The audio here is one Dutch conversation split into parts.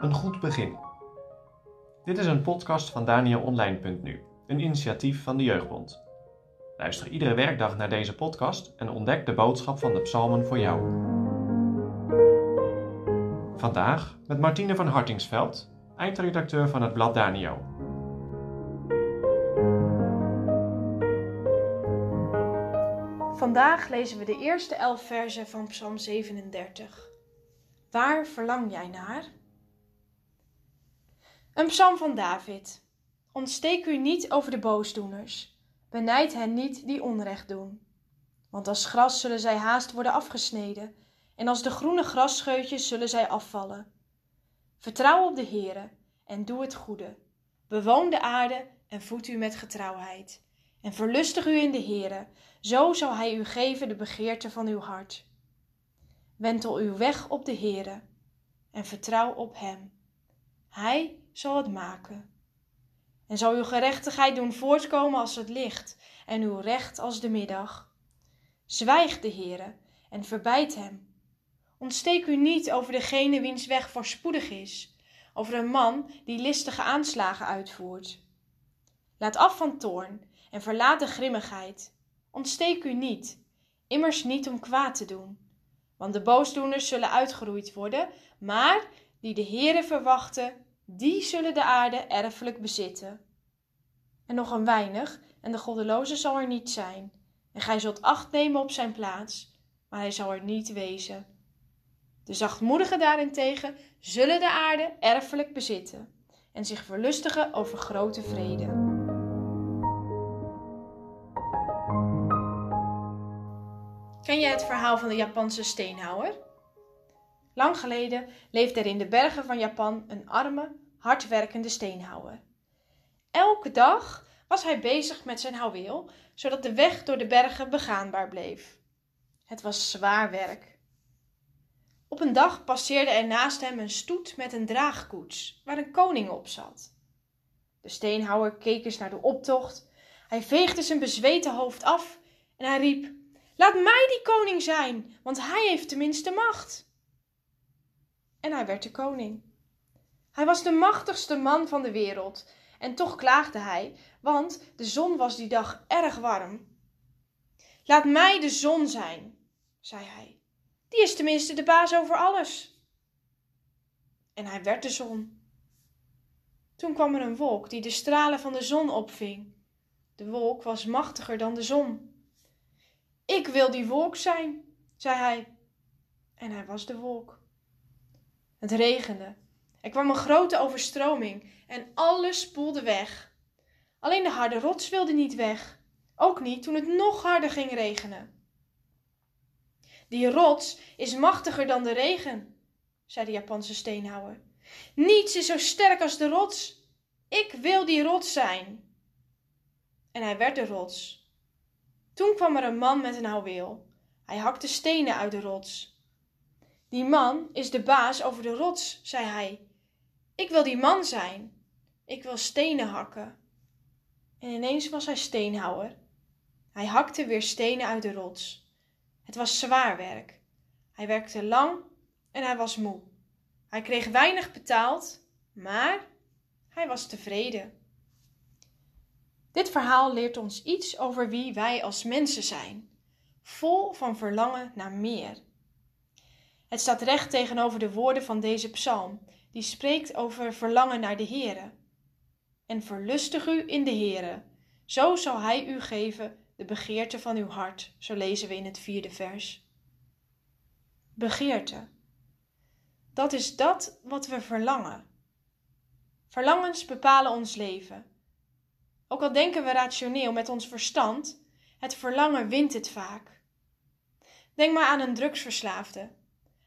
Een goed begin. Dit is een podcast van DanielOnline.nu, een initiatief van de Jeugdbond. Luister iedere werkdag naar deze podcast en ontdek de boodschap van de psalmen voor jou. Vandaag met Martine van Hartingsveld, eindredacteur van het blad Danio. Vandaag lezen we de eerste elf verzen van Psalm 37. Waar verlang jij naar? Een psalm van David. Ontsteek u niet over de boosdoeners. Benijd hen niet die onrecht doen. Want als gras zullen zij haast worden afgesneden, en als de groene grasscheutjes zullen zij afvallen. Vertrouw op de Heere en doe het goede. Bewoon de aarde en voed u met getrouwheid. En verlustig u in de Heere, zo zal hij u geven de begeerte van uw hart. Wentel uw weg op de Heere en vertrouw op hem. Hij zal het maken. En zal uw gerechtigheid doen voortkomen als het licht en uw recht als de middag. Zwijg de Heere en verbijt hem. Ontsteek u niet over degene wiens weg voorspoedig is, over een man die listige aanslagen uitvoert. Laat af van toorn en verlaat de grimmigheid. Ontsteek u niet, immers niet om kwaad te doen. Want de boosdoeners zullen uitgeroeid worden, maar die de Heere verwachten, die zullen de aarde erfelijk bezitten. En nog een weinig, en de goddeloze zal er niet zijn. En gij zult acht nemen op zijn plaats, maar hij zal er niet wezen. De zachtmoedigen daarentegen zullen de aarde erfelijk bezitten en zich verlustigen over grote vrede. Ken je het verhaal van de Japanse steenhouwer? Lang geleden leefde er in de bergen van Japan een arme, hardwerkende steenhouwer. Elke dag was hij bezig met zijn houweel, zodat de weg door de bergen begaanbaar bleef. Het was zwaar werk. Op een dag passeerde er naast hem een stoet met een draagkoets, waar een koning op zat. De steenhouwer keek eens naar de optocht. Hij veegde zijn bezweten hoofd af en hij riep: Laat mij die koning zijn, want hij heeft tenminste macht. En hij werd de koning. Hij was de machtigste man van de wereld, en toch klaagde hij, want de zon was die dag erg warm. Laat mij de zon zijn, zei hij. Die is tenminste de baas over alles. En hij werd de zon. Toen kwam er een wolk die de stralen van de zon opving. De wolk was machtiger dan de zon. Ik wil die wolk zijn, zei hij. En hij was de wolk. Het regende. Er kwam een grote overstroming en alles spoelde weg. Alleen de harde rots wilde niet weg. Ook niet toen het nog harder ging regenen. Die rots is machtiger dan de regen, zei de Japanse steenhouwer. Niets is zo sterk als de rots. Ik wil die rots zijn. En hij werd de rots. Toen kwam er een man met een houweel. Hij hakte stenen uit de rots. Die man is de baas over de rots, zei hij. Ik wil die man zijn. Ik wil stenen hakken. En ineens was hij steenhouwer. Hij hakte weer stenen uit de rots. Het was zwaar werk. Hij werkte lang en hij was moe. Hij kreeg weinig betaald, maar hij was tevreden. Dit verhaal leert ons iets over wie wij als mensen zijn, vol van verlangen naar meer. Het staat recht tegenover de woorden van deze psalm, die spreekt over verlangen naar de Heere. En verlustig u in de Heere, zo zal Hij u geven de begeerte van uw hart, zo lezen we in het vierde vers. Begeerte. Dat is dat wat we verlangen. Verlangens bepalen ons leven. Ook al denken we rationeel met ons verstand, het verlangen wint het vaak. Denk maar aan een drugsverslaafde.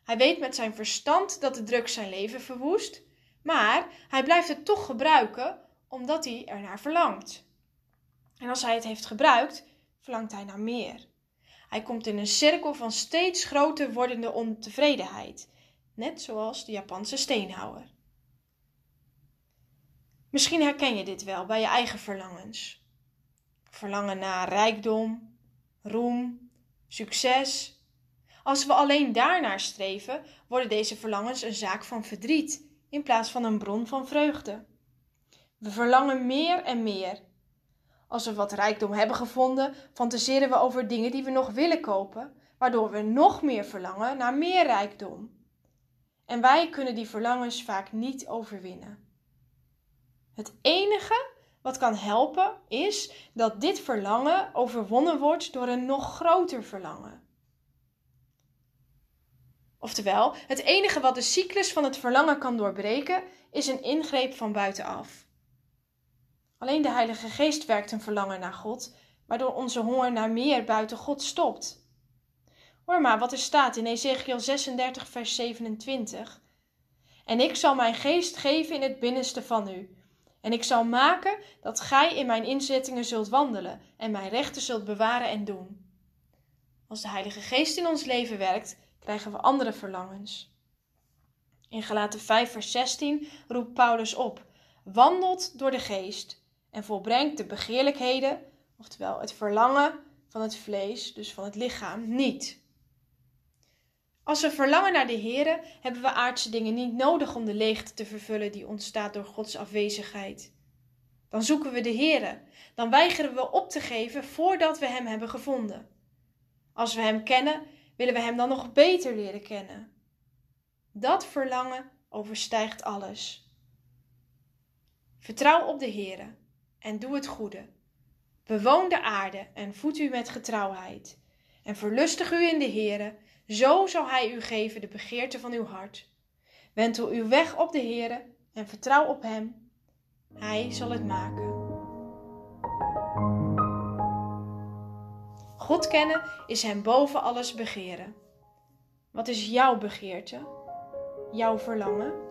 Hij weet met zijn verstand dat de drugs zijn leven verwoest, maar hij blijft het toch gebruiken omdat hij er naar verlangt. En als hij het heeft gebruikt, verlangt hij naar meer. Hij komt in een cirkel van steeds groter wordende ontevredenheid, net zoals de Japanse steenhouwer. Misschien herken je dit wel bij je eigen verlangens. Verlangen naar rijkdom, roem, succes. Als we alleen daarnaar streven, worden deze verlangens een zaak van verdriet in plaats van een bron van vreugde. We verlangen meer en meer. Als we wat rijkdom hebben gevonden, fantaseren we over dingen die we nog willen kopen, waardoor we nog meer verlangen naar meer rijkdom. En wij kunnen die verlangens vaak niet overwinnen. Het enige wat kan helpen is dat dit verlangen overwonnen wordt door een nog groter verlangen. Oftewel, het enige wat de cyclus van het verlangen kan doorbreken, is een ingreep van buitenaf. Alleen de Heilige Geest werkt een verlangen naar God, waardoor onze honger naar meer buiten God stopt. Hoor maar wat er staat in Ezekiel 36, vers 27. En ik zal mijn geest geven in het binnenste van u. En ik zal maken dat gij in mijn inzettingen zult wandelen en mijn rechten zult bewaren en doen. Als de Heilige Geest in ons leven werkt, krijgen we andere verlangens. In Galaten 5, vers 16 roept Paulus op: wandelt door de geest en volbrengt de begeerlijkheden, oftewel het verlangen van het vlees, dus van het lichaam, niet. Als we verlangen naar de Here, hebben we aardse dingen niet nodig om de leegte te vervullen die ontstaat door Gods afwezigheid. Dan zoeken we de Here, dan weigeren we op te geven voordat we Hem hebben gevonden. Als we Hem kennen, willen we Hem dan nog beter leren kennen. Dat verlangen overstijgt alles. Vertrouw op de Heere en doe het goede. Bewoon de aarde en voed u met getrouwheid. En verlustig u in de Heere, zo zal Hij u geven de begeerte van uw hart. Wend uw weg op de Heere en vertrouw op Hem. Hij zal het maken. God kennen is Hem boven alles begeren. Wat is jouw begeerte? Jouw verlangen?